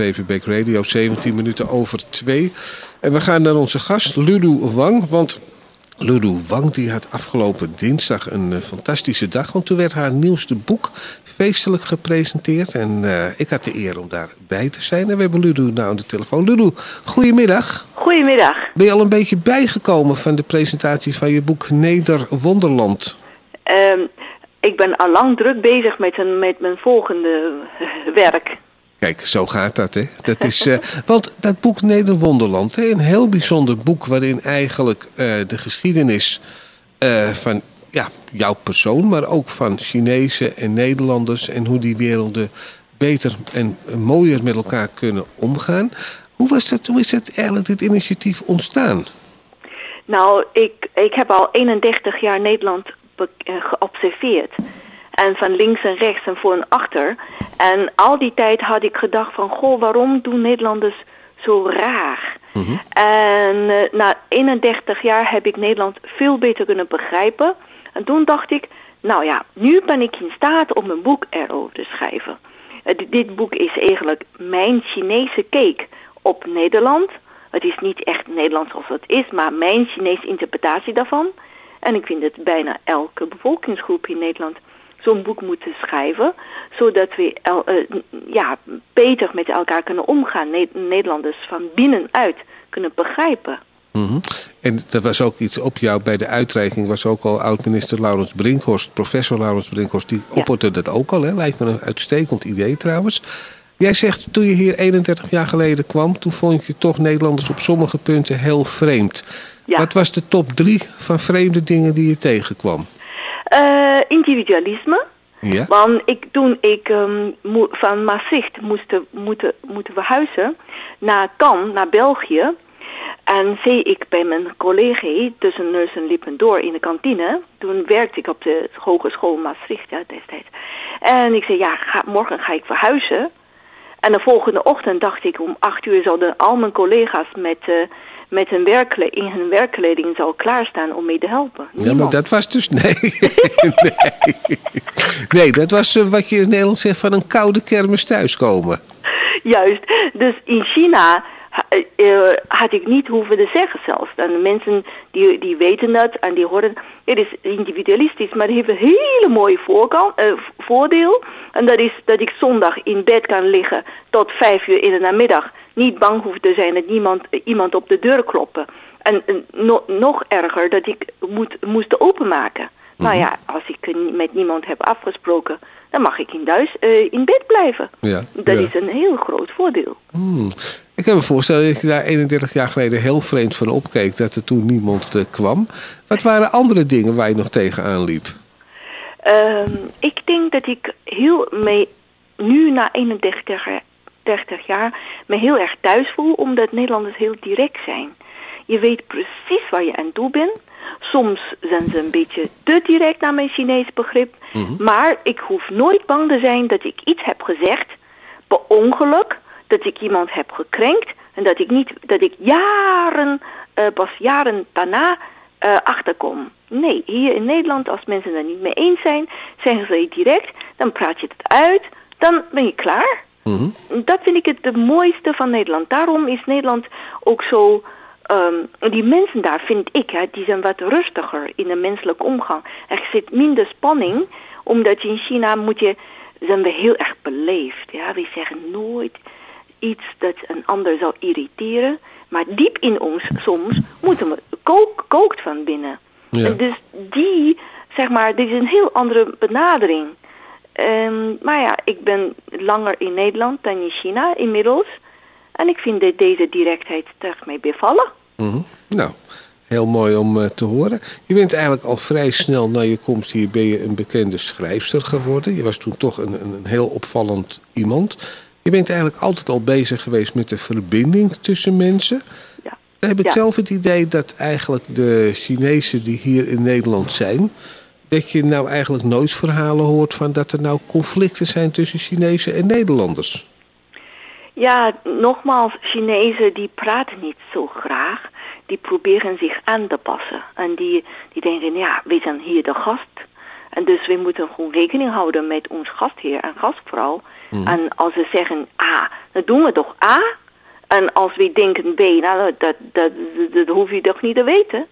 PVB Radio, 17 minuten over 2. En we gaan naar onze gast, Lulu Wang. Want Lulu Wang die had afgelopen dinsdag een uh, fantastische dag. Want toen werd haar nieuwste boek feestelijk gepresenteerd. En uh, ik had de eer om daarbij te zijn. En we hebben Lulu nou aan de telefoon. Lulu, goedemiddag. Goedemiddag. Ben je al een beetje bijgekomen van de presentatie van je boek Neder Wonderland? Um, ik ben al lang druk bezig met, een, met mijn volgende werk. Kijk, zo gaat dat, hè? Dat is, uh, want dat boek Nederwonderland, hè, een heel bijzonder boek waarin eigenlijk uh, de geschiedenis uh, van ja, jouw persoon, maar ook van Chinezen en Nederlanders en hoe die werelden beter en mooier met elkaar kunnen omgaan. Hoe, was dat, hoe is het eigenlijk dit initiatief ontstaan? Nou, ik, ik heb al 31 jaar Nederland geobserveerd. En van links en rechts en voor en achter. En al die tijd had ik gedacht van... Goh, waarom doen Nederlanders zo raar? Mm -hmm. En uh, na 31 jaar heb ik Nederland veel beter kunnen begrijpen. En toen dacht ik... Nou ja, nu ben ik in staat om een boek erover te schrijven. Uh, dit boek is eigenlijk mijn Chinese cake op Nederland. Het is niet echt Nederlands zoals het is... maar mijn Chinese interpretatie daarvan... En ik vind dat bijna elke bevolkingsgroep in Nederland zo'n boek moeten schrijven, zodat we el, uh, ja, beter met elkaar kunnen omgaan, ne Nederlanders van binnenuit kunnen begrijpen. Mm -hmm. En er was ook iets op jou bij de uitreiking, was ook al oud-minister Laurens Brinkhorst, professor Laurens Brinkhorst, die ja. opperde dat ook al, hè? lijkt me een uitstekend idee trouwens. Jij zegt, toen je hier 31 jaar geleden kwam, toen vond je toch Nederlanders op sommige punten heel vreemd. Ja. Wat was de top drie van vreemde dingen die je tegenkwam? Uh, individualisme. Ja. Want ik, toen ik um, van Maastricht moest moeten, moeten verhuizen naar Cannes, naar België. En zie ik bij mijn collega tussen neus en lippen door in de kantine. Toen werkte ik op de Hogeschool Maastricht ja, destijds. En ik zei, ja, ga, morgen ga ik verhuizen. En de volgende ochtend dacht ik om acht uur zouden al mijn collega's met... Uh, met hun werkkle in hun werkkleding zou klaarstaan om mee te helpen. Niemand. Ja, maar dat was dus... Nee, nee. nee dat was uh, wat je in Nederland zegt van een koude kermis thuiskomen. Juist. Dus in China had ik niet hoeven te zeggen zelfs. En de mensen die, die weten dat en die horen... Het is individualistisch, maar het heeft een hele mooie voorkant, uh, voordeel. En dat is dat ik zondag in bed kan liggen tot vijf uur in de namiddag niet bang hoef te zijn dat niemand, iemand op de deur kloppen. En, no, nog erger, dat ik moet, moest openmaken. Nou ja, als ik met niemand heb afgesproken, dan mag ik in thuis uh, in bed blijven. Ja, dat ja. is een heel groot voordeel. Hmm. Ik heb me voorstellen dat je daar 31 jaar geleden heel vreemd van opkeek dat er toen niemand uh, kwam. Wat waren andere dingen waar je nog tegenaan liep? Um, ik denk dat ik heel mee, nu na 31 jaar 30 jaar me heel erg thuis voel, omdat Nederlanders heel direct zijn. Je weet precies waar je aan toe bent. Soms zijn ze een beetje te direct naar mijn Chinees begrip. Mm -hmm. Maar ik hoef nooit bang te zijn dat ik iets heb gezegd, per ongeluk, dat ik iemand heb gekrenkt. En dat ik, niet, dat ik jaren, uh, pas jaren daarna uh, achterkom. Nee, hier in Nederland, als mensen er niet mee eens zijn, zeggen ze direct, dan praat je het uit, dan ben je klaar. Mm -hmm. Dat vind ik het de mooiste van Nederland. Daarom is Nederland ook zo... Um, die mensen daar, vind ik, hè, die zijn wat rustiger in de menselijke omgang. Er zit minder spanning, omdat je in China moet je... zijn we heel erg beleefd. Ja? We zeggen nooit iets dat een ander zou irriteren. Maar diep in ons soms moeten we kook, kookt van binnen. Ja. En dus die, zeg maar, dit is een heel andere benadering. Um, maar ja, ik ben langer in Nederland dan in China inmiddels. En ik vind dat deze directheid terug mee bevallen. Mm -hmm. Nou, heel mooi om uh, te horen. Je bent eigenlijk al vrij snel na je komst hier ben je een bekende schrijfster geworden. Je was toen toch een, een, een heel opvallend iemand. Je bent eigenlijk altijd al bezig geweest met de verbinding tussen mensen. Ja. Dan heb ik ja. zelf het idee dat eigenlijk de Chinezen die hier in Nederland zijn dat je nou eigenlijk nooit verhalen hoort van dat er nou conflicten zijn tussen Chinezen en Nederlanders. Ja, nogmaals, Chinezen die praten niet zo graag. Die proberen zich aan te passen. En die, die denken, ja, we zijn hier de gast. En dus we moeten gewoon rekening houden met ons gastheer en gastvrouw. Mhm. En als ze zeggen A, dan doen we toch A. En als we denken B, nou, dat, dat, dat, hoef je toch niet te weten.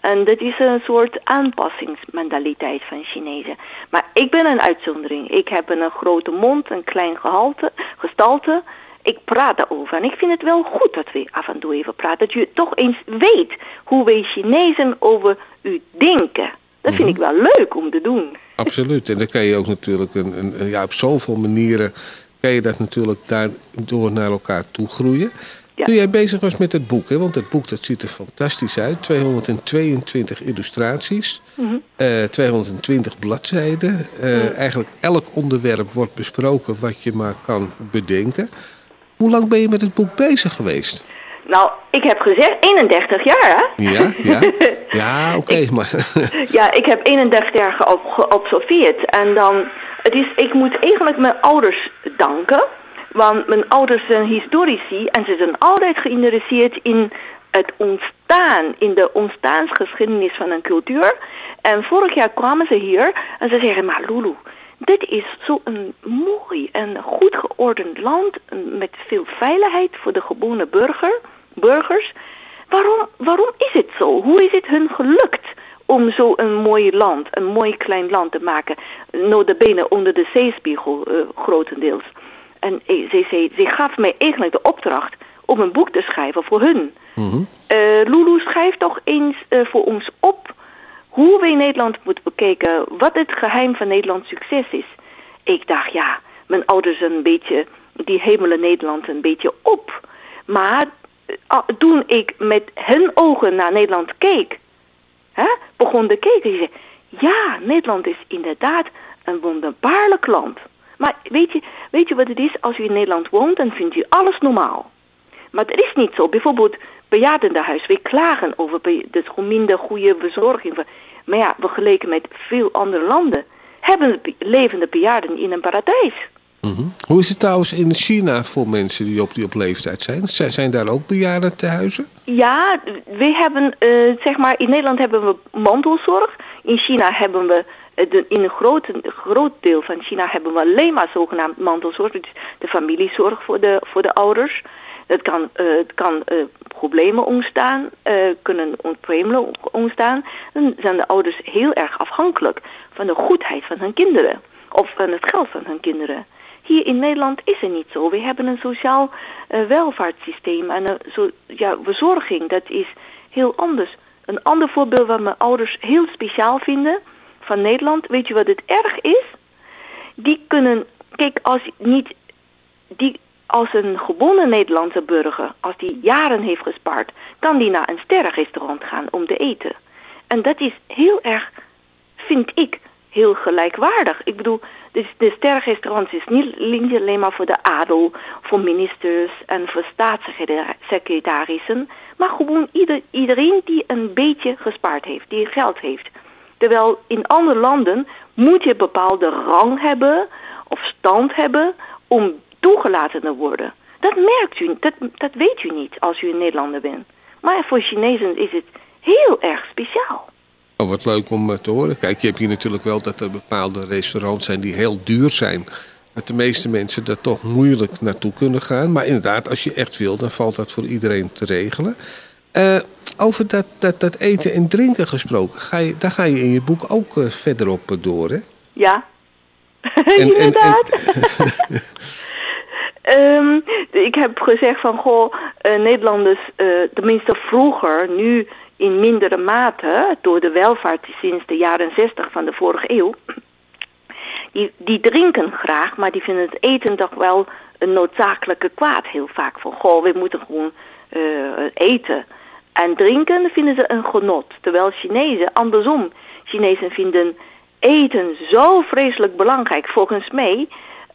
En dat is een soort aanpassingsmentaliteit van Chinezen. Maar ik ben een uitzondering. Ik heb een grote mond, een klein gehalte, gestalte. Ik praat daarover. En ik vind het wel goed dat we af en toe even praten. Dat je toch eens weet hoe wij Chinezen over u denken. Dat vind mhm. ik wel leuk om te doen. Absoluut. En dan kan je ook natuurlijk een, een, ja, op zoveel manieren kan je dat natuurlijk daardoor naar elkaar toe groeien. Toen jij bezig was met het boek, hè, want het boek dat ziet er fantastisch uit. 222 illustraties, 220 mhm. eh, bladzijden. Uh, Eigenlijk elk onderwerp wordt besproken wat je maar kan bedenken. Hoe lang ben je met het boek bezig geweest? Nou, ik heb gezegd 31 jaar, hè? Ja, ja. Ja, oké, maar... ja, ik heb 31 jaar geobserveerd. En dan, het is, ik moet eigenlijk mijn ouders danken. Want mijn ouders zijn historici en ze zijn altijd geïnteresseerd in het ontstaan, in de ontstaansgeschiedenis van een cultuur. En vorig jaar kwamen ze hier en ze zeggen, maar Lulu, dit is zo'n mooi en goed geordend land met veel veiligheid voor de gewone burger, burgers. Waarom, waarom is het zo? Hoe is het hun gelukt om zo'n mooi land, een mooi klein land te maken? Notabene onder de zeespiegel uh, grotendeels. En ze, ze, ze gaf mij eigenlijk de opdracht om een boek te schrijven voor hun. Mm Lulu, schrijf toch eens uh, voor ons op hoe we in Nederland moeten bekijken, wat het geheim van Nederlands succes is. Ik dacht, ja, mijn ouders een beetje, die hemelen Nederland een beetje op. Maar toen ik met hun ogen naar Nederland keek, hè, begon te kijken, zei, ja, Nederland is inderdaad een wonderbaarlijk land. Maar weet je, weet je wat het is? Als u in Nederland woont, dan vindt u alles normaal. Maar het is niet zo. Bijvoorbeeld bejaardenhuis. We klagen over de minder goede verzorging. Maar ja, vergeleken met veel andere landen... hebben levende bejaarden in een paradijs. Mhm. Hoe is het trouwens in China voor mensen die op, die op leeftijd zijn? Zijn daar ook bejaarden te huizen? Ja, we hebben, uh, zeg maar, in Nederland hebben we mantelzorg. In China hebben we in een groot, groot deel van China hebben we alleen maar zogenaamd mantelzorg, dus de familiezorg voor de, voor de ouders. Het kan, uh, het kan uh, problemen ontstaan, uh, kunnen problemen ontstaan. Dan zijn de ouders heel erg afhankelijk van de goedheid van hun kinderen. Of van het geld van hun kinderen. Hier in Nederland is het niet zo. We hebben een sociaal welvaartssysteem en een zo, ja, verzorging. Dat is heel anders. Een ander voorbeeld wat mijn ouders heel speciaal vinden van Nederland, weet je wat het erg is? Die kunnen, kijk, als niet, die, als een gewone Nederlandse burger, als die jaren heeft gespaard, kan die naar een sterrenrestaurant gaan om te eten. En dat is heel erg, vind ik, heel gelijkwaardig. Ik bedoel, dus de sterrenrestaurant is niet, niet alleen maar voor de adel, voor ministers en voor staatssecretarissen, maar gewoon ieder, iedereen die een beetje gespaard heeft, die geld heeft. Terwijl in andere landen moet je bepaalde rang hebben of stand hebben om toegelaten te worden. Dat merkt u, dat, dat weet u niet als u een Nederlander bent. Maar voor Chinezen is het heel erg speciaal. Oh, wat leuk om eh, te horen. Kijk, je hebt hier natuurlijk wel dat er bepaalde restaurants zijn die heel duur zijn. Dat de meeste mensen daar toch moeilijk naartoe kunnen gaan. Maar inderdaad, als je echt wil, dan valt dat voor iedereen te regelen. Uh, over dat, dat, dat eten en drinken gesproken, ga je, daar ga je in je boek ook uh, verder op door, hè? Ja, en, inderdaad. um, ik heb gezegd van, goh, uh, Nederlanders, tenminste vroeger, nu in mindere mate, door de welvaart sinds de jaren zestig van de vorige eeuw, die, die drinken graag, maar die vinden het eten toch wel een noodzakelijke kwaad heel vaak. Van, goh, we moeten gewoon eten. En drinken vinden ze een genot. Terwijl Chinezen andersom. Chinezen vinden eten zo vreselijk belangrijk. Volgens mij,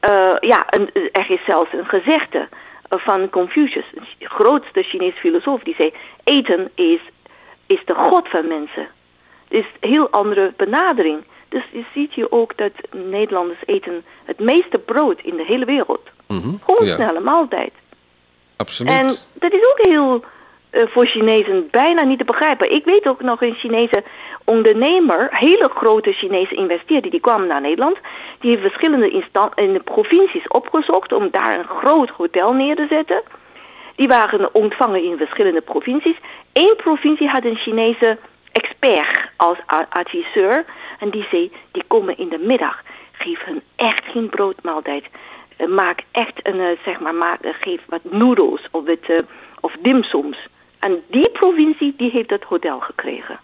uh, ja, een, er is zelfs een gezegde van Confucius, de grootste Chinese filosoof, die zei: eten is, is de god van mensen. Het is een heel andere benadering. Dus je ziet hier ook dat Nederlanders eten het meeste brood in de hele wereld. Mm -hmm. Gewoon snelle maaltijd. Absoluut. En dat is ook heel eh, voor Chinezen bijna niet te begrijpen. Ik weet ook nog een Chinese ondernemer, hele grote Chinese investeerder, die kwam naar Nederland. Die heeft verschillende in de provincies opgezocht om daar een groot hotel neer te zetten. Die waren ontvangen in verschillende provincies. Eén provincie had een Chinese expert als adviseur. En die zei, die komen in de middag. Geef hun echt geen broodmaaltijd. Eh, maak echt een, eh, zeg maar, maak, geef wat noedels of, of dimsums. En die provincie die heeft het hotel gekregen.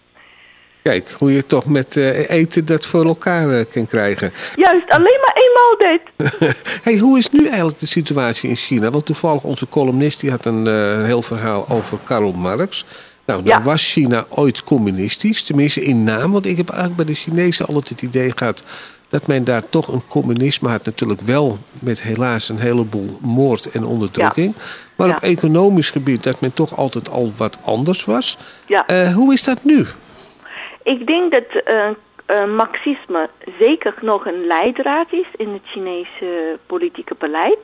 Kijk, hoe je toch met uh, eten dat voor elkaar uh, kan krijgen. Juist, alleen maar één maaltijd. hey, hoe is nu eigenlijk de situatie in China? Want toevallig onze columnist die had een, uh, een heel verhaal over Karl Marx. Nou, dan ja. was China ooit communistisch, tenminste in naam. Want ik heb eigenlijk bij de Chinezen altijd het idee gehad dat men daar toch een communisme had. Natuurlijk wel met helaas een heleboel moord en onderdrukking. Ja. Maar ja. op economisch gebied dat men toch altijd al wat anders was. Ja. Hoe is dat nu? Ik denk dat uh, uh, marxisme zeker nog een leidraad is in het Chinese politieke beleid.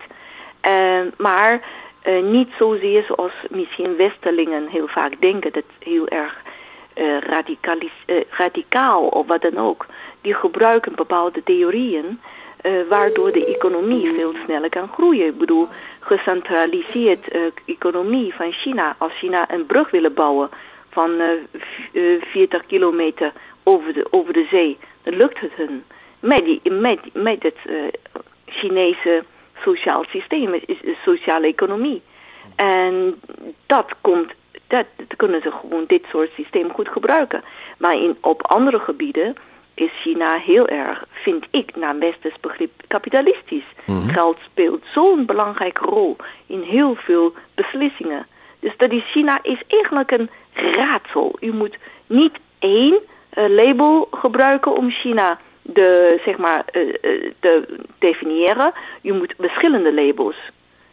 maar niet zozeer zoals misschien Westerlingen heel vaak denken, dat heel erg radicaal of wat dan ook die gebruiken bepaalde theorieën, waardoor de economie veel sneller kan groeien. Ik bedoel, gecentraliseerd economie van China. Als China een brug willen bouwen van uh, 40 kilometer over de, over de zee, dan lukt het hun. Met, die, met, met het Chinese sociaal systeem, sociale economie. En dat komt dat, dat, kunnen ze gewoon dit soort systeem goed gebruiken. Maar in, op andere gebieden is China heel erg, vind ik, naar westers begrip kapitalistisch. Mm Geld speelt zo'n belangrijke rol in heel veel beslissingen. Dus dat is China is eigenlijk een raadsel. U moet niet één uh, label gebruiken om China de, zeg maar, uh, uh, te definiëren. U moet verschillende labels.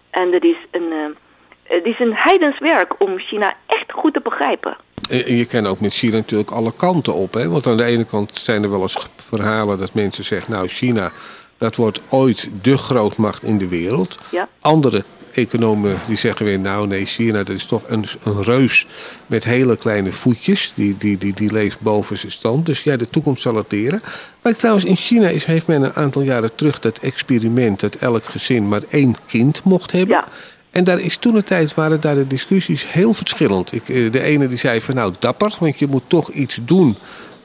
En dat is een, het is een heidenswerk om China echt goed te begrijpen. En je kan ook met China natuurlijk alle kanten op. Hè? Want aan de ene kant zijn er wel eens verhalen dat mensen zeggen... nou, China, dat wordt ooit de grootmacht in de wereld. Ja. Andere economen die zeggen weer... nou nee, China dat is toch een, een reus met hele kleine voetjes. Die, die, die, die leeft boven zijn stand. Dus ja, de toekomst zal het leren. Maar trouwens, in China is, heeft men een aantal jaren terug dat experiment... dat elk gezin maar één kind mocht hebben... Ja. En daar is toen de tijd waren daar de discussies heel verschillend. Ik, eh, de ene die zei van nou dapper, want je moet toch iets doen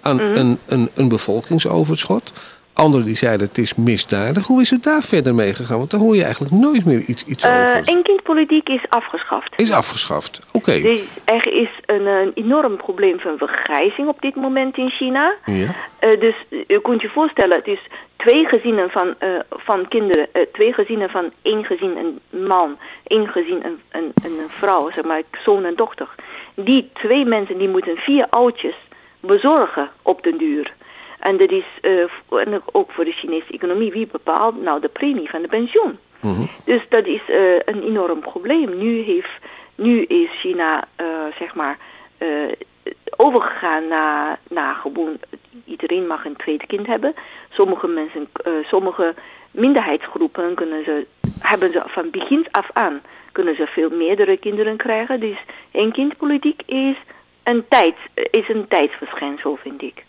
aan Mhm. een, een, een bevolkingsoverschot. Anderen die zeiden het is misdadig. Hoe is het daar verder mee gegaan? Want daar hoor je eigenlijk nooit meer iets, iets Uh, over. Is afgeschaft. Is afgeschaft. Oké. Dus er is een, een enorm probleem van vergrijzing op dit moment in China. Ja. Uh, dus u kunt je voorstellen, het is twee gezinnen van, uh, van kinderen, uh, twee gezinnen van één gezin een man, één gezin een, een, een vrouw, zeg maar zoon en dochter. Die twee mensen die moeten vier oudjes bezorgen op den duur. En dat is uh, en ook voor de Chinese economie, wie bepaalt nou de premie van de pensioen? Mm -hmm. Dus dat is uh, een enorm probleem. Nu, heeft, nu is China, uh, zeg maar, overgegaan naar, naar gewoon, iedereen mag een tweede kind hebben. Sommige mensen, sommige minderheidsgroepen kunnen ze, hebben ze van begin af aan, kunnen ze veel meerdere kinderen krijgen. Dus één kindpolitiek is een, tijd, is een tijdsverschijnsel, vind ik.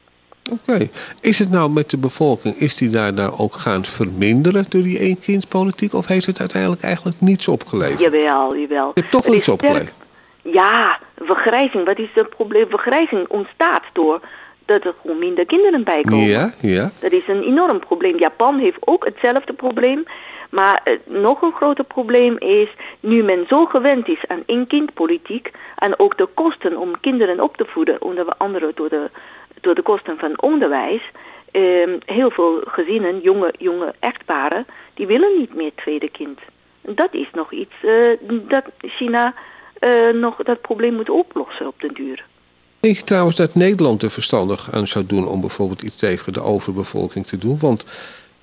Oké. Okay. Is het nou met de bevolking, is die daar nou ook gaan verminderen door die eenkindpolitiek? Of heeft het uiteindelijk eigenlijk niets opgeleverd? Jawel, jawel. Je hebt toch wel iets opgeleverd? Ja, vergrijzing. Wat is het probleem? Vergrijzing ontstaat door dat er gewoon minder kinderen bij komen. Ja, ja. Dat is een enorm probleem. Japan heeft ook hetzelfde probleem. Maar uh, nog een groter probleem is, nu men zo gewend is aan één-kindpolitiek... en ook de kosten om kinderen op te voeden, onder andere door de door de kosten van onderwijs, eh, heel veel gezinnen, jonge, jonge echtparen, die willen niet meer tweede kind. Dat is nog iets uh, dat China uh, nog dat probleem moet oplossen op den duur. Denk je trouwens dat Nederland er verstandig aan zou doen om bijvoorbeeld iets tegen de overbevolking te doen? Want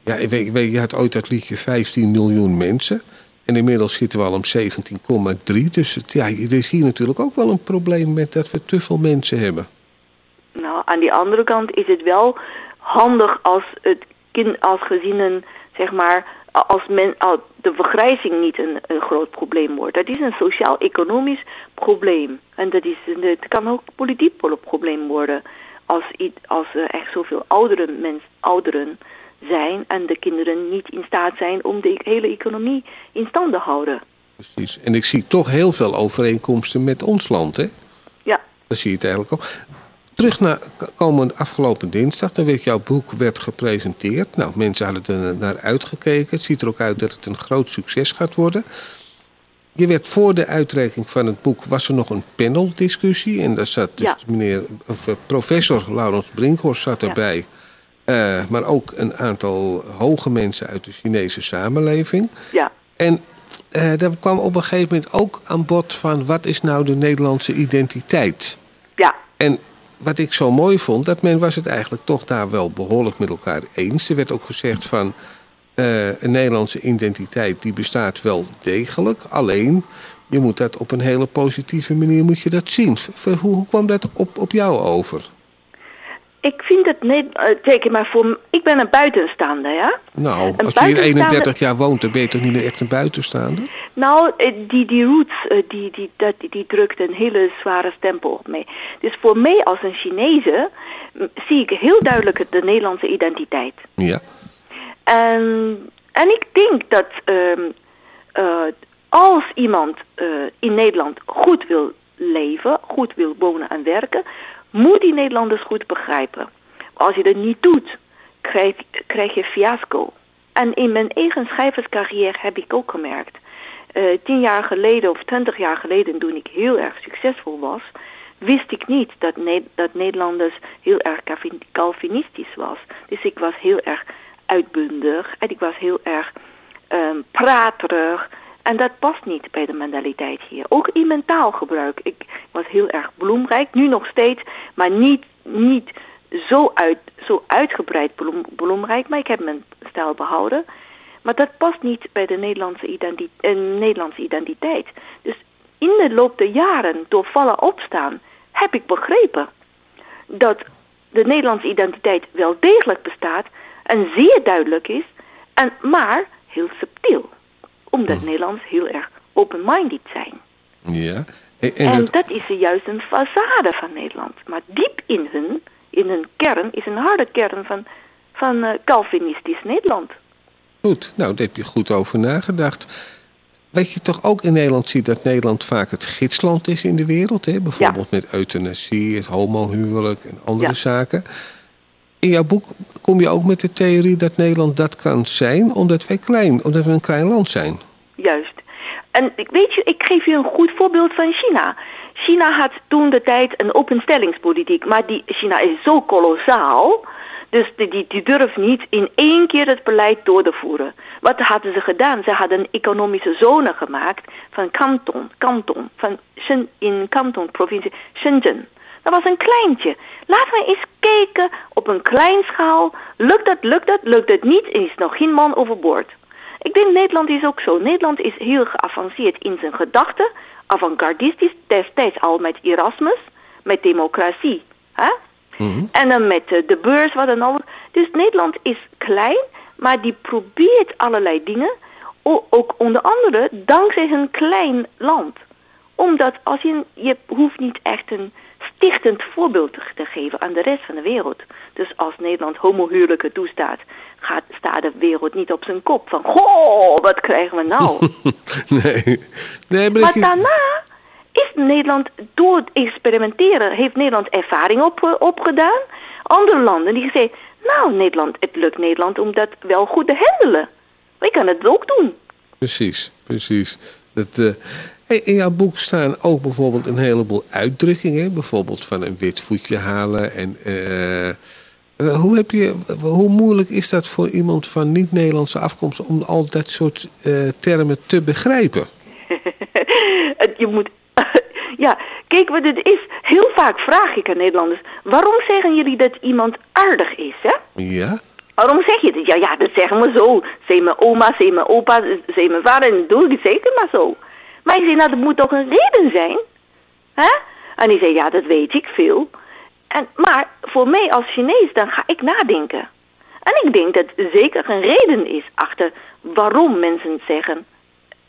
ja, weet, weet, je had ooit dat liedje 15 miljoen mensen. En inmiddels zitten we al om 17,3. Dus het, ja, er is hier natuurlijk ook wel een probleem met dat we te veel mensen hebben. Nou, aan die andere kant is het wel handig als het kind, als gezinnen, zeg maar, als, men, als de vergrijzing niet een, een groot probleem wordt. Dat is een sociaal-economisch probleem. En dat, is, het kan ook politiek probleem worden. Als, als er echt zoveel oudere mens, ouderen zijn en de kinderen niet in staat zijn om de hele economie in stand te houden. Precies. En ik zie toch heel veel overeenkomsten met ons land, hè? Ja. Dat zie je het eigenlijk ook. Terug naar komende afgelopen dinsdag, dan werd jouw boek werd gepresenteerd. Nou, mensen hadden er naar uitgekeken. Het ziet er ook uit dat het een groot succes gaat worden. Je werd voor de uitreiking van het boek was er nog een paneldiscussie. En daar zat dus meneer, of, eh, professor Laurens Brinkhorst zat erbij. Uh, maar ook een aantal hoge mensen uit de Chinese samenleving. Ja. En uh, daar kwam op een gegeven moment ook aan bod van wat is nou de Nederlandse identiteit? Ja. En wat ik zo mooi vond, dat men was het eigenlijk toch daar wel behoorlijk met elkaar eens. Er werd ook gezegd van uh, een Nederlandse identiteit die bestaat wel degelijk. Alleen je moet dat op een hele positieve manier moet je dat zien. Hoe, hoe kwam dat op, op jou over? Ik vind het niet, uh, maar voor, ik ben een buitenstaander, ja. Nou, als je hier 31 jaar woont, dan ben je toch niet meer echt een buitenstaander? Nou, eh, die, die roots, eh, die, die, dat, die drukt een hele zware stempel op mij. Dus voor mij als een Chinese zie ik heel duidelijk de Nederlandse identiteit. Ja. En, en ik denk dat um, uh, als iemand uh, in Nederland goed wil leven, goed wil wonen en werken, moet die Nederlanders goed begrijpen. Als je dat niet doet, krijg, krijg je fiasco. En in mijn eigen schrijverscarrière heb ik ook gemerkt. Uh, tien jaar geleden of twintig jaar geleden, toen ik heel erg succesvol was, wist ik niet dat, dat Nederlanders heel erg Calvinistisch was. Dus ik was heel erg uitbundig en ik was heel erg um, praterig. En dat past niet bij de mentaliteit hier. Ook in mijn taalgebruik. Ik was heel erg bloemrijk, nu nog steeds, maar niet, niet zo, uit, zo uitgebreid bloem, bloemrijk. Maar ik heb mijn stijl behouden. Maar dat past niet bij de Nederlandse, Nederlandse identiteit. Dus in de loop der jaren, door vallen opstaan, heb ik begrepen dat de Nederlandse identiteit wel degelijk bestaat en zeer duidelijk is, en, maar heel subtiel omdat hm. Nederlands heel erg open-minded zijn. Ja. En, dat... is juist een façade van Nederland. Maar diep in hun, in hun kern, is een harde kern van, van uh, Calvinistisch Nederland. Goed, nou daar heb je goed over nagedacht. Weet je toch ook in Nederland ziet dat Nederland vaak het gidsland is in de wereld. Hè? Bijvoorbeeld met euthanasie, het homohuwelijk en andere zaken. In jouw boek kom je ook met de theorie dat Nederland dat kan zijn omdat wij klein, omdat we een klein land zijn. Juist. En weet je, ik geef je een goed voorbeeld van China. China had toen de tijd een openstellingspolitiek, maar die China is zo kolossaal, dus die, die, durft niet in één keer het beleid door te voeren. Wat hadden ze gedaan? Ze hadden een economische zone gemaakt van Kanton, Kanton, van in Kanton, provincie Shenzhen. Dat was een kleintje. Laten we eens kijken op een klein schaal. Lukt dat, lukt dat, lukt het niet is nog geen man overboord. Ik denk Nederland is ook zo. Nederland is heel geavanceerd in zijn gedachten. Avantgardistisch, destijds al met Erasmus, met democratie. Hè? Mhm. En dan met de beurs, wat dan ook. Dus Nederland is klein, maar die probeert allerlei dingen. Ook onder andere dankzij een klein land. Omdat als je, je hoeft niet echt een stichtend voorbeeld te geven aan de rest van de wereld. Dus als Nederland homohuwelijken toestaat, gaat, staat de wereld niet op zijn kop van... Goh, wat krijgen we nou? nee. nee maar, daarna is Nederland, door het experimenteren, heeft Nederland ervaring op, eh, opgedaan. Andere landen die zeggen, nou Nederland, het lukt Nederland om dat wel goed te handelen. Wij kunnen het ook doen. Precies, precies. Dat, uh, in jouw boek staan ook bijvoorbeeld een heleboel uitdrukkingen. Bijvoorbeeld van een wit voetje halen. En, uh, hoe, heb je, hoe moeilijk is dat voor iemand van niet-Nederlandse afkomst om al dat soort uh, termen te begrijpen? je moet. ja, kijk wat het is. Heel vaak vraag ik aan Nederlanders: waarom zeggen jullie dat iemand aardig is, hè? Ja. Waarom zeg je dit? Ja, ja, dat zeggen we zo. Zei mijn oma, zei mijn opa, zei mijn vader en doe ik zeker maar zo. Maar ik zei, nou, dat moet toch een reden zijn? hè? En die zei, ja, dat weet ik veel. En, maar voor mij als Chinees, dan ga ik nadenken. En ik denk dat er zeker een reden is achter waarom mensen zeggen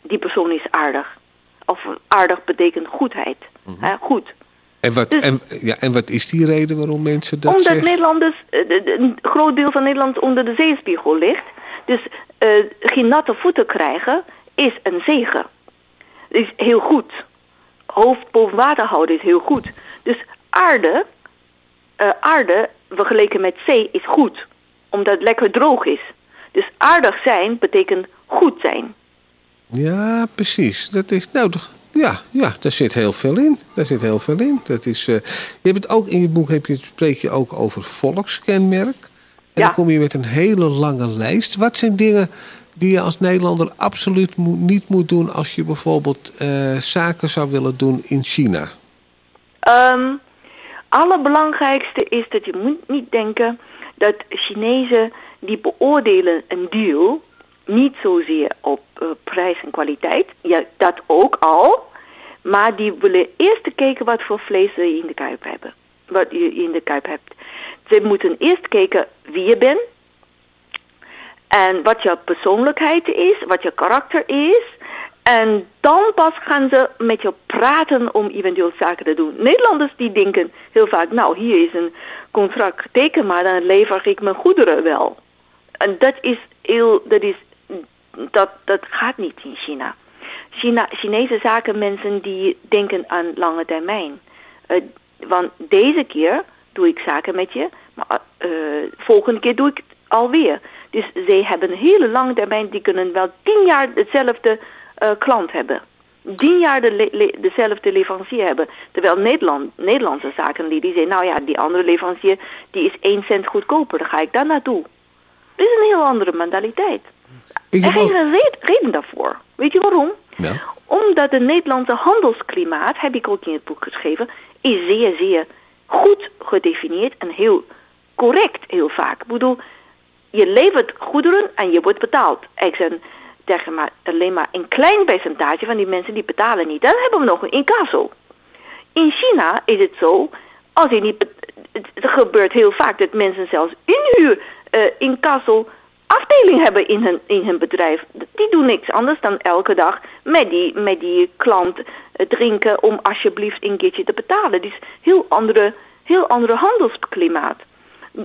die persoon is aardig. Of aardig betekent goedheid. Hè, goed. En wat, Dus- en, ja, en wat is die reden waarom mensen dat Omdat zeggen? Nederlanders, eh, de- de- een groot deel van Nederland onder de zeespiegel ligt. Dus eh, geen natte voeten krijgen is een zegen. Is heel goed. Hoofd boven water houden is heel goed. Dus aarde, eh, aarde vergeleken met zee is goed. Omdat het lekker droog is. Dus aardig zijn betekent goed zijn. Ja, precies. Dat is, nou, ja, ja, daar zit heel veel in. Daar zit heel veel in. Dat is, eh, je hebt het ook in je boek heb je, spreek je ook over volkskenmerk. En Ja. dan kom je met een hele lange lijst. Wat zijn dingen die je als Nederlander absoluut niet moet doen als je bijvoorbeeld eh, zaken zou willen doen in China? Ehm allerbelangrijkste is dat je moet niet denken dat Chinezen die beoordelen een deal niet zozeer op eh, prijs en kwaliteit. Ja, dat ook al. Maar die willen eerst kijken wat voor vlees ze in de kuip hebben. Wat je in de kuip hebt. Ze moeten eerst kijken wie je bent. En wat je persoonlijkheid is, wat je karakter is. En dan pas gaan ze met je praten om eventueel zaken te doen. Nederlanders die denken heel vaak, nou hier is een contract getekend, maar dan lever ik mijn goederen wel. En dat is heel, dat is, dat, dat gaat niet in China. China Chinese zakenmensen die denken aan lange termijn. Eh, want deze keer doe ik zaken met je, maar eh, volgende keer doe ik alweer. Dus zij hebben een hele lange termijn, die kunnen wel tien jaar hetzelfde eh, klant hebben. Tien jaar de le- le- dezelfde leverancier hebben. Terwijl Nederland, Nederlandse zaken die zeggen, nou ja, die andere leverancier die is één cent goedkoper, dan ga ik daar naartoe. Dit is een heel andere mentaliteit. Ik Er is een red- reden daarvoor. Weet je waarom? Ja. Omdat het Nederlandse handelsklimaat, heb ik ook in het boek geschreven, is zeer, zeer goed gedefinieerd en heel correct heel vaak. Ik bedoel, je levert goederen en je wordt betaald. Ik zeg maar alleen maar een klein percentage van die mensen die betalen niet. Dan hebben we nog een incasso. In China is het zo, als je niet, het, gebeurt heel vaak dat mensen zelfs inhuur eh incasso afdeling hebben in hun, in hun bedrijf. Die doen niks anders dan elke dag met die, met die klant eh, drinken om alsjeblieft een keertje te betalen. Dus heel andere, heel andere handelsklimaat.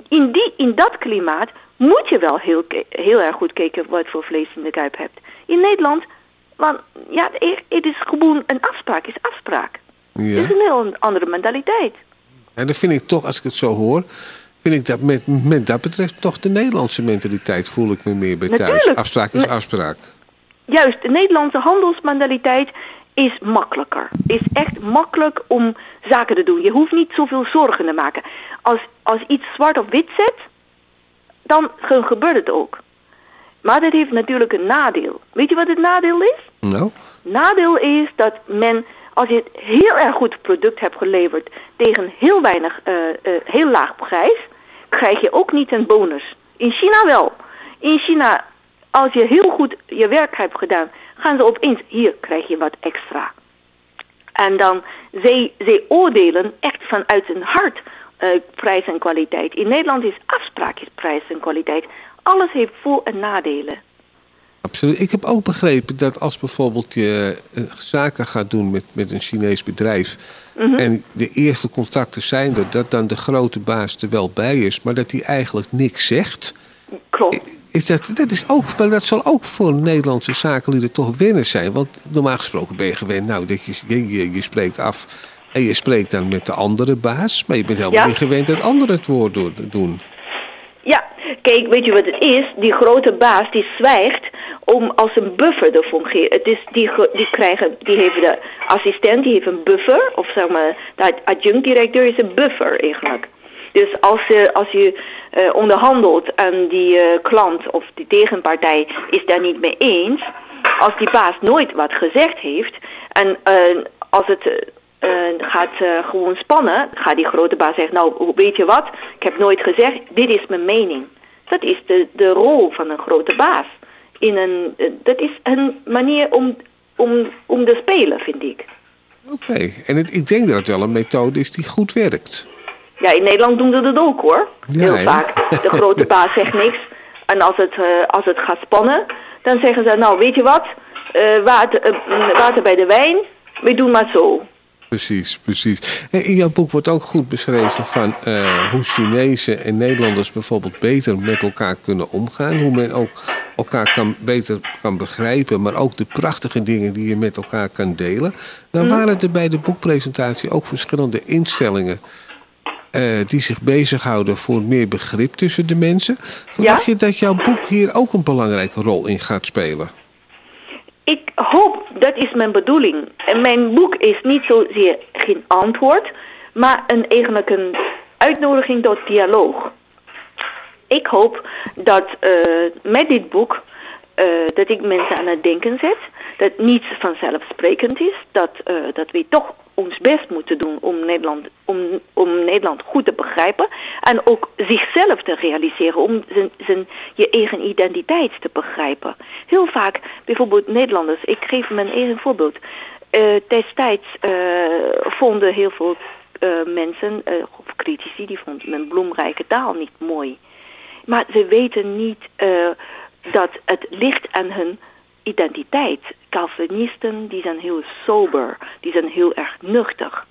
In, die, in dat klimaat moet je wel heel, heel erg goed kijken wat voor vlees je in de kuip hebt. In Nederland, want ja, het is gewoon een afspraak, is afspraak. ja. Het is een heel andere mentaliteit. En dan vind ik toch, als ik het zo hoor, vind ik dat met, met dat betreft toch de Nederlandse mentaliteit voel ik me meer bij thuis. Natuurlijk. Afspraak is afspraak. Juist, de Nederlandse handelsmentaliteit is makkelijker. Is echt makkelijk om zaken te doen. Je hoeft niet zoveel zorgen te maken. Als, als iets zwart op wit zet, dan ge- gebeurt het ook. Maar dat heeft natuurlijk een nadeel. Weet je wat het nadeel is? Nou, Nadeel is dat men, als je een heel erg goed product hebt geleverd tegen heel weinig, eh, eh, heel laag prijs, krijg je ook niet een bonus. In China wel. In China, als je heel goed je werk hebt gedaan, gaan ze opeens, hier krijg je wat extra. En dan, zij, zij oordelen echt vanuit hun hart eh, prijs en kwaliteit. In Nederland is afspraak is prijs en kwaliteit. Alles heeft voor- en nadelen. absoluut. Ik heb ook begrepen dat als bijvoorbeeld je eh, zaken gaat doen met, met een Chinees bedrijf. Mhm. en de eerste contacten zijn er, dat dan de grote baas er wel bij is, maar dat hij eigenlijk niks zegt. Klopt. Is dat, dat is ook, maar dat zal ook voor Nederlandse zakenlieden toch wennen zijn. Want normaal gesproken ben je gewend, nou, dat je, je, je, je spreekt af en je spreekt dan met de andere baas. Maar je bent helemaal Ja. niet gewend dat anderen het woord door- doen. Ja, kijk, weet je wat het is? Die grote baas die zwijgt om als een buffer te fungeren. Het is die, die krijgen, die heeft de assistent, die heeft een buffer, of zeg maar, de adjunct-directeur is een buffer eigenlijk. Dus als, je als je eh, onderhandelt en die eh, klant of die tegenpartij is daar niet mee eens, als die baas nooit wat gezegd heeft en eh, als het gaat gewoon spannen, gaat die grote baas zeggen, nou weet je wat, ik heb nooit gezegd, dit is mijn mening. Dat is de, de rol van een grote baas. In een, dat is een manier om, om, om te spelen, vind ik. Oké, en ik denk dat het wel een methode is die goed werkt. Ja, in Nederland doen ze dat ook hoor. Heel vaak. De grote baas zegt niks. En als het, eh, als het gaat spannen, Dan zeggen ze, nou weet je wat, uh, water, uh, water bij de wijn, we doen maar zo. Precies, precies. In jouw boek wordt ook goed beschreven van uh, hoe Chinezen en Nederlanders bijvoorbeeld beter met elkaar kunnen omgaan. Hoe men ook elkaar kan, beter kan begrijpen, maar ook de prachtige dingen die je met elkaar kan delen. Dan nou waren er bij de boekpresentatie ook verschillende instellingen uh, die zich bezighouden voor meer begrip tussen de mensen. Verwacht je dat jouw boek hier ook een belangrijke rol in gaat spelen? Ik hoop, dat is mijn bedoeling. En mijn boek is niet zozeer geen antwoord, maar een, eigenlijk een uitnodiging tot dialoog. Ik hoop dat uh, met dit boek uh, dat ik mensen aan het denken zet. Dat niets vanzelfsprekend is. Dat, uh, dat we toch ons best moeten doen om Nederland, om, om Nederland goed te begrijpen. En ook zichzelf te realiseren om zijn, zijn, je eigen identiteit te begrijpen. Heel vaak, bijvoorbeeld Nederlanders, ik geef mijn eigen voorbeeld. Uh, destijds uh, vonden heel veel uh, mensen, of critici, die vonden mijn bloemrijke taal niet mooi. Maar ze weten niet dat het ligt aan hun identiteit. Calvinisten die zijn heel sober, die zijn heel erg nuchter.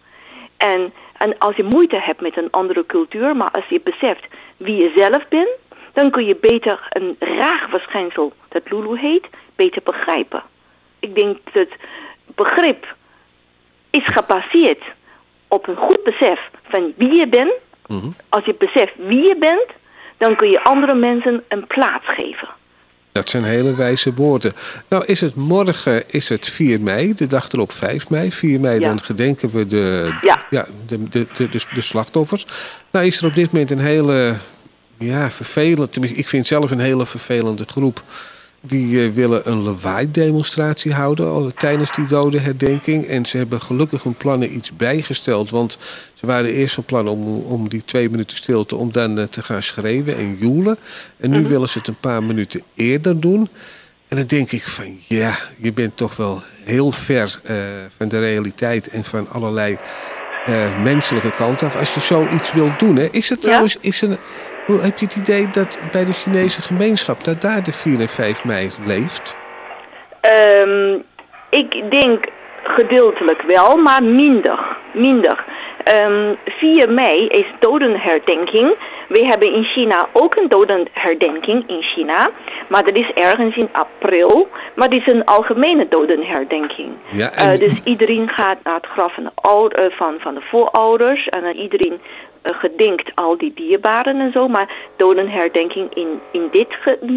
En, en als je moeite hebt met een andere cultuur, maar als je beseft wie je zelf bent, dan kun je beter een raar verschijnsel, dat Lulu heet, beter begrijpen. Ik denk dat begrip is gebaseerd op een goed besef van wie je bent. Mm Als je beseft wie je bent, dan kun je andere mensen een plaats geven. Dat zijn hele wijze woorden. Nou is het morgen is het 4 mei, de dag erop 5 mei. 4 mei dan gedenken we de, ja. ja de, de, de, de, slachtoffers. Nou is er op dit moment een hele ja, vervelend, tenminste ik vind zelf een hele vervelende groep die uh, willen een lawaai-demonstratie houden tijdens die dodenherdenking. En ze hebben gelukkig hun plannen iets bijgesteld. Want ze waren eerst van plan om, om die twee minuten stilte... om dan uh, te gaan schreeuwen en joelen. En nu mhm. willen ze het een paar minuten eerder doen. En dan denk ik van ja, je bent toch wel heel ver uh, van de realiteit... en van allerlei menselijke kant af als je zoiets wilt doen. Hè. Is het trouwens... Is er, hoe heb je het idee dat bij de Chinese gemeenschap... dat daar de 4 en 5 mei leeft? Um, ik denk gedeeltelijk wel, maar minder. minder. Um, ehm, 4 mei is dodenherdenking. We hebben in China ook een dodenherdenking in China. Maar dat is ergens in april. Maar het is een algemene dodenherdenking. Ja, en... uh, dus iedereen gaat naar het graf van de, oude, uh, van, van de voorouders. En uh, iedereen uh, gedenkt al die dierbaren en zo. Maar dodenherdenking in, in dit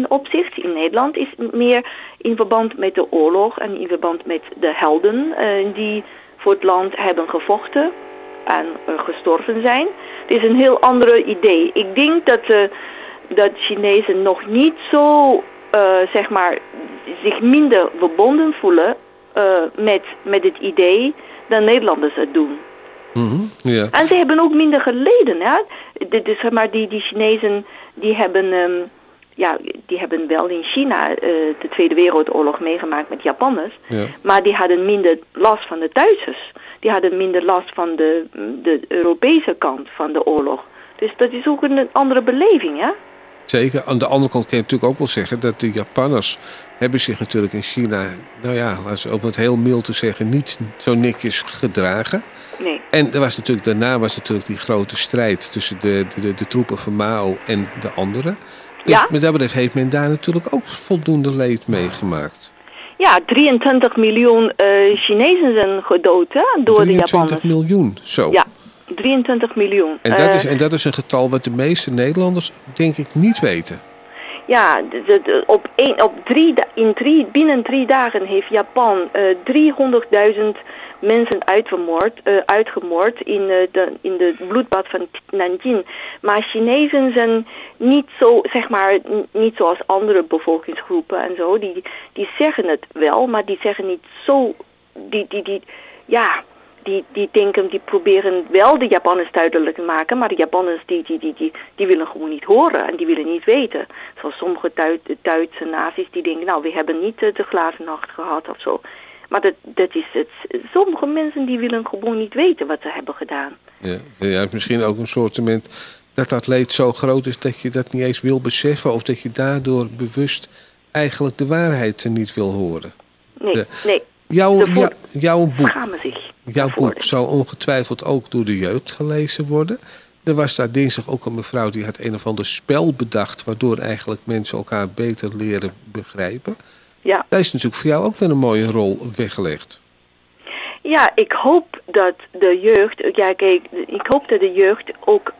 opzicht in Nederland is meer in verband met de oorlog. En in verband met de helden die voor het land hebben gevochten en uh, gestorven zijn. Het is een heel ander idee. Ik denk dat, uh, dat Chinezen nog niet zo, uh, zeg maar, zich minder verbonden voelen met, met het idee dan Nederlanders het doen. Mm -hmm, yeah. En ze hebben ook minder geleden. Hè? De, zeg maar, die, die Chinezen die hebben, um, ja, die hebben wel in China de Tweede Wereldoorlog meegemaakt met Japanners. Maar die hadden minder last van de Duitsers die hadden minder last van de, de Europese kant van de oorlog. Dus dat is ook een andere beleving, ja? Zeker. Aan de andere kant kan je natuurlijk ook wel zeggen dat de Japanners hebben zich natuurlijk in China, nou ja, om het heel mild te zeggen, niet zo netjes gedragen. Nee. En er was natuurlijk, daarna was natuurlijk die grote strijd tussen de, de, de, troepen van Mao en de anderen. Dus ja? met dat betreft heeft men daar natuurlijk ook voldoende leed meegemaakt. Ja, 23 miljoen uh, Chinezen zijn gedood hè, door de Japanners. 23 miljoen, zo. Ja, 23 miljoen. En dat, is, en dat is een getal wat de meeste Nederlanders denk ik niet weten. Ja, de, de, op een, op drie, in drie, binnen drie dagen heeft Japan uh, 300.000 mensen uitgemoord, uh, uitgemoord in, uh, de, in de bloedbad van Nanjing. Maar Chinezen zijn niet zo, zeg maar, niet zoals andere bevolkingsgroepen en zo. Die, die zeggen het wel, maar die zeggen niet zo, die, die, die, ja, die, die denken, die proberen wel de Japanners duidelijk te maken, maar de Japanners die, die, die, die, die willen gewoon niet horen en die willen niet weten. Zoals sommige Duitse naties die denken, nou, we hebben niet de glazen nacht gehad of zo. Maar dat, dat is het. Sommige mensen die willen gewoon niet weten wat ze hebben gedaan. Ja, ja misschien ook een soort dat dat leed zo groot is dat je dat niet eens wil beseffen... of dat je daardoor bewust eigenlijk de waarheid niet wil horen. Nee, De- nee. Jouw, jou- jouw boek, zich. jouw boek zou ongetwijfeld ook door de jeugd gelezen worden. Er was daar dinsdag ook een mevrouw die had een of ander spel bedacht... waardoor eigenlijk mensen elkaar beter leren begrijpen. Ja. Daar is natuurlijk voor jou ook weer een mooie rol weggelegd. Ja, ik hoop dat de jeugd. Ja, kijk, ik hoop dat de jeugd ook.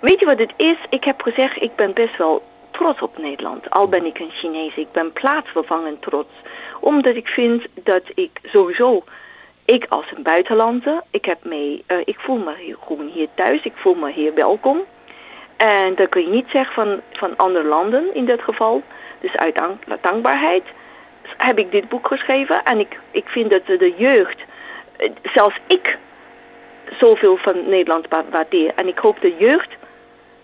Weet je wat het is? Ik heb gezegd, ik ben best wel trots op Nederland. Al ben ik een Chinees, ik ben plaatsvervangend trots. Omdat ik vind dat ik sowieso. Ik als een buitenlander, ik, heb mee, eh, ik voel me hier, gewoon hier thuis, ik voel me hier welkom. En dat kun je niet zeggen van, van andere landen in dit geval. Dus uit dank- dankbaarheid heb ik dit boek geschreven. En ik, ik vind dat de jeugd, eh, zelfs ik, zoveel van Nederland wa- waardeer. En ik hoop de jeugd,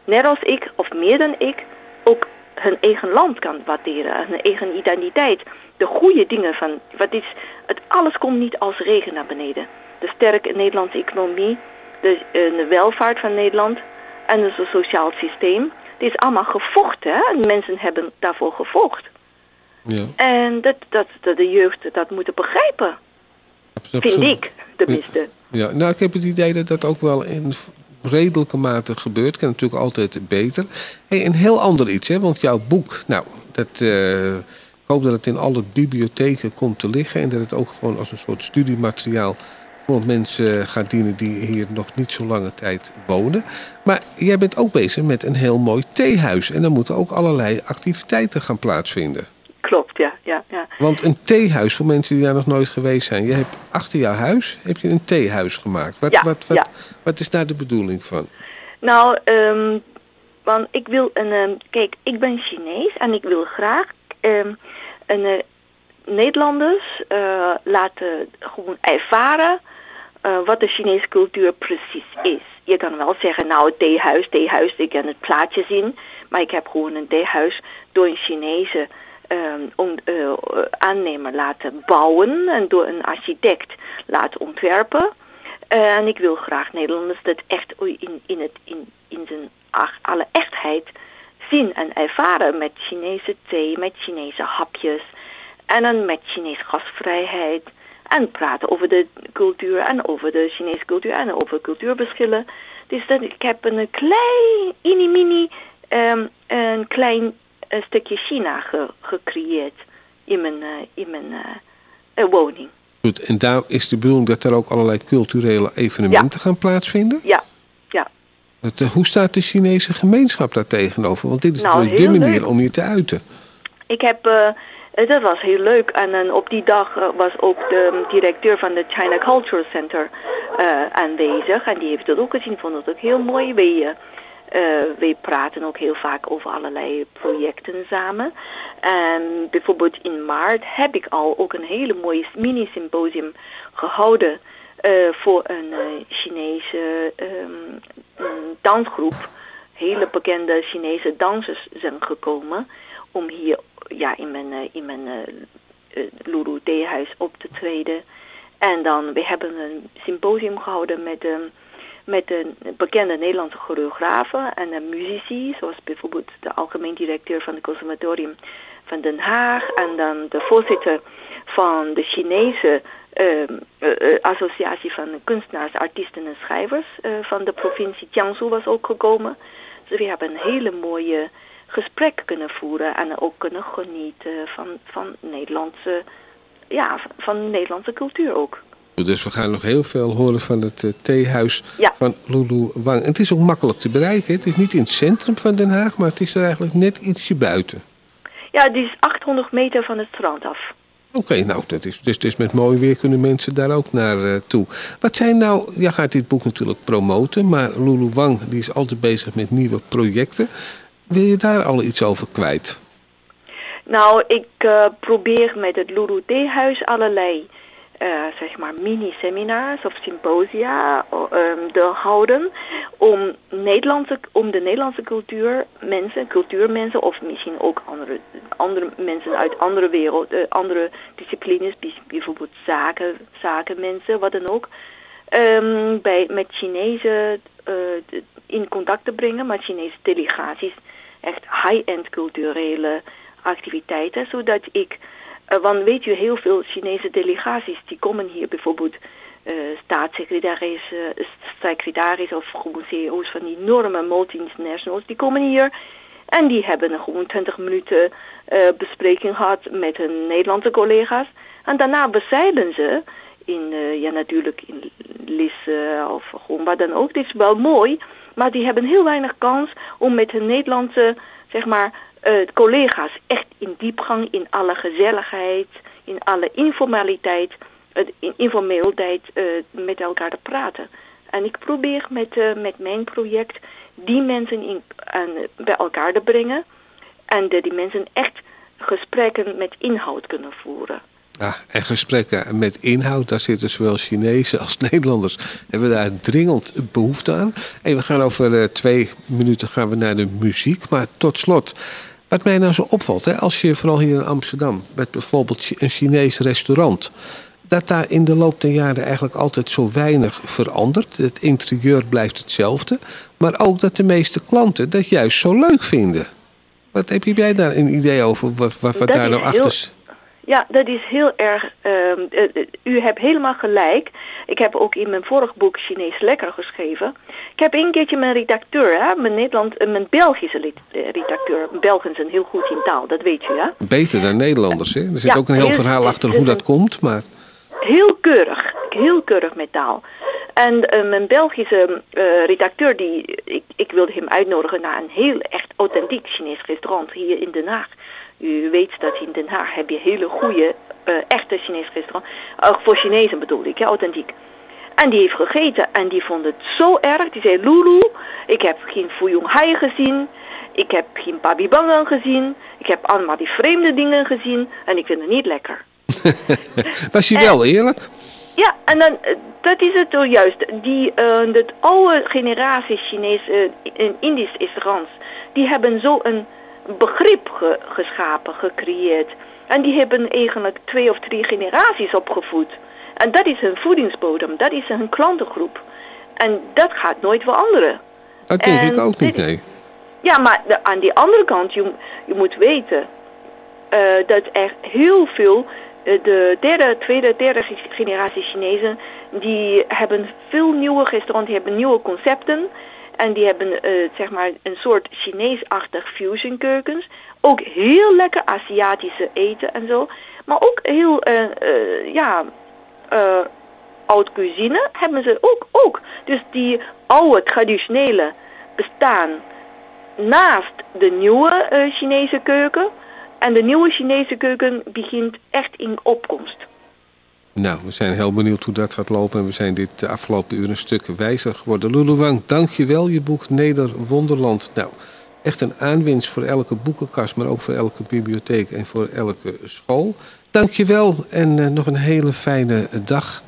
net als ik, of meer dan ik, ook hun eigen land kan waarderen. Hun eigen identiteit. De goede dingen van, wat is, het alles komt niet als regen naar beneden. De sterke Nederlandse economie, de, eh, de welvaart van Nederland en het sociaal systeem. Dit is allemaal gevochten, hè? En mensen hebben daarvoor gevochten. Ja, En dat, dat, dat de jeugd dat moet begrijpen, vind absoluut. ik tenminste. Ja, nou, ik heb het idee dat dat ook wel in redelijke mate gebeurt. Kan natuurlijk altijd beter. Hey, een heel ander iets, hè? want jouw boek, nou, dat, eh, ik hoop dat het in alle bibliotheken komt te liggen en dat het ook gewoon als een soort studiemateriaal voor mensen gaat dienen die hier nog niet zo lange tijd wonen. Maar jij bent ook bezig met een heel mooi theehuis en daar moeten ook allerlei activiteiten gaan plaatsvinden. Klopt, ja, ja, ja. Want een theehuis, voor mensen die daar nog nooit geweest zijn. Je hebt achter jouw huis heb je een theehuis gemaakt. Wat, Ja, wat, wat, ja. wat is daar de bedoeling van? Nou, ehm want ik wil een, ehm, kijk, ik ben Chinees en ik wil graag ehm een, eh, Nederlanders eh, laten gewoon ervaren eh, wat de Chinese cultuur precies is. Je kan wel zeggen, nou, theehuis, theehuis, ik kan het plaatje zien, maar ik heb gewoon een theehuis door een Chinese eh, aannemer laten bouwen en door een architect laten ontwerpen. Eh, en ik wil graag Nederlanders dat echt in, in, het, in, in zijn alle echtheid zien en ervaren met Chinese thee, met Chinese hapjes en dan met Chinese gastvrijheid en praten over de cultuur en over de Chinese cultuur en over cultuurverschillen. Dus dat, ik heb een klein, mini mini, ehm, een klein eh, stukje China ge- gecreëerd in mijn, eh, in mijn eh, eh, woning. Goed, en daar is de bedoeling dat er ook allerlei culturele evenementen gaan plaatsvinden. Ja, ja. Het, hoe staat de Chinese gemeenschap daar tegenover? Want dit is Nou, natuurlijk de manier leuk. om je te uiten. Ik heb, dat was heel leuk. En op die dag was ook de um, directeur van het China Cultural Center aanwezig. En die heeft het ook gezien, vond het ook heel mooi. Wij, wij praten ook heel vaak over allerlei projecten samen. En bijvoorbeeld in maart heb ik al ook een hele mooie mini-symposium gehouden eh, voor een eh, Chinese een dansgroep. Hele bekende Chinese dansers zijn gekomen om hier ja, in mijn, eh, in mijn eh, eh, Lulu Theehuis op te treden. En dan, we hebben een symposium gehouden met, um, met een bekende Nederlandse choreografen en een muzici, zoals bijvoorbeeld de algemeen directeur van het conservatorium van Den Haag en dan de voorzitter van de Chinese eh, associatie van kunstenaars, artiesten en schrijvers eh, van de provincie Jiangsu was ook gekomen. Dus we hebben een hele mooie gesprek kunnen voeren en ook kunnen genieten van, van Nederlandse, ja, van Nederlandse cultuur ook. Dus we gaan nog heel veel horen van het eh, theehuis Ja. van Lulu Wang. En het is ook makkelijk te bereiken. Het is niet in het centrum van Den Haag, maar het is er eigenlijk net ietsje buiten. Ja, die is 800 meter van het strand af. Oké, nou, dat is, dus, dus met mooi weer kunnen mensen daar ook naar eh, toe. Wat zijn nou, jij gaat dit boek natuurlijk promoten, maar Lulu Wang die is altijd bezig met nieuwe projecten. Wil je daar al iets over kwijt? Nou, ik eh, probeer met het Lulu Theehuis allerlei zeg maar mini-seminars of symposia ehm, houden om, Nederlandse, om de Nederlandse cultuur, mensen, cultuurmensen of misschien ook andere, andere mensen uit andere wereld, eh, andere disciplines, bij- bijvoorbeeld zaken, zakenmensen, wat dan ook, ehm, bij, met Chinezen eh, in contact te brengen, met Chinese delegaties, echt high-end culturele activiteiten, zodat ik, uh, want weet u, heel veel Chinese delegaties die komen hier bijvoorbeeld uh, staatssecretaris, uh, secretaris of gewoon CEO's van die enorme multinationals, die komen hier en die hebben gewoon 20 minuten bespreking gehad met hun Nederlandse collega's. En daarna bezeilen ze in, ja natuurlijk in Lisse of gewoon wat dan ook. Dit is wel mooi, maar die hebben heel weinig kans om met hun Nederlandse, zeg maar, uh, collega's echt in diepgang, in alle gezelligheid, in alle informaliteit, in informeelheid met elkaar te praten. En ik probeer met, met mijn project die mensen in, aan, bij elkaar te brengen. En dat die mensen echt gesprekken met inhoud kunnen voeren. Ja, en gesprekken met inhoud, daar zitten zowel Chinezen als Nederlanders. Hebben daar dringend behoefte aan. En we gaan over twee minuten gaan we naar de muziek. Maar tot slot, wat mij nou zo opvalt, hè, als je vooral hier in Amsterdam, met bijvoorbeeld een Chinees restaurant dat daar in de loop der jaren eigenlijk altijd zo weinig verandert. Het interieur blijft hetzelfde. Maar ook dat de meeste klanten dat juist zo leuk vinden. Wat heb jij daar een idee over? Wat, wat, wat daar nou achter is? Ja, dat is heel erg. Uh, u hebt helemaal gelijk. Ik heb ook in mijn vorig boek Chinees Lekker geschreven. Ik heb een keertje mijn redacteur, hè, mijn, Nederland, uh, mijn Belgische redacteur. Belgen zijn heel goed in taal, dat weet u, hè? Beter dan Nederlanders, hè? Er zit ja, ook een heel, heel verhaal achter hoe dat komt, maar heel keurig, heel keurig met taal. En uh, mijn Belgische uh, redacteur, die, ik, ik wilde hem uitnodigen naar een heel echt authentiek Chinees restaurant hier in Den Haag. U weet dat in Den Haag heb je hele goede, uh, echte Chinees restaurant. Ook voor Chinezen bedoel ik, ja, authentiek. En die heeft gegeten en die vond het zo erg. Die zei, Lulu, ik heb geen Fuyong Hai gezien. Ik heb geen Babi Bangang gezien. Ik heb allemaal die vreemde dingen gezien. En ik vind het niet lekker. Was hij wel eerlijk? Ja, en dan, dat is het toch juist. Die, uh, dat oude generatie Chinees uh, in Indisch restaurants, die hebben zo een begrip ge geschapen, gecreëerd. En die hebben eigenlijk twee of drie generaties opgevoed. En dat is hun voedingsbodem, dat is hun klantengroep. En dat gaat nooit veranderen. Dat denk en ik ook niet, nee. Ja, maar de, aan die andere kant, je, je moet weten uh, dat er heel veel eh, de derde, tweede, derde generatie Chinezen, die hebben veel nieuwe restaurants, die hebben nieuwe concepten. En die hebben uh, zeg maar een soort Chinees-achtig fusion keukens. Ook heel lekker Aziatische eten en zo. Maar ook heel, uh, ja, oud cuisine hebben ze ook, ook. Dus die oude traditionele bestaan naast de nieuwe Chinese keuken en de nieuwe Chinese keuken begint echt in opkomst. Nou, we zijn heel benieuwd hoe dat gaat lopen. En we zijn dit de afgelopen uur een stuk wijzer geworden. Lulu Wang, dank je boek Neder Wonderland. Nou, echt een aanwinst voor elke boekenkast, maar ook voor elke bibliotheek en voor elke school. Dank je wel en uh, nog een hele fijne dag.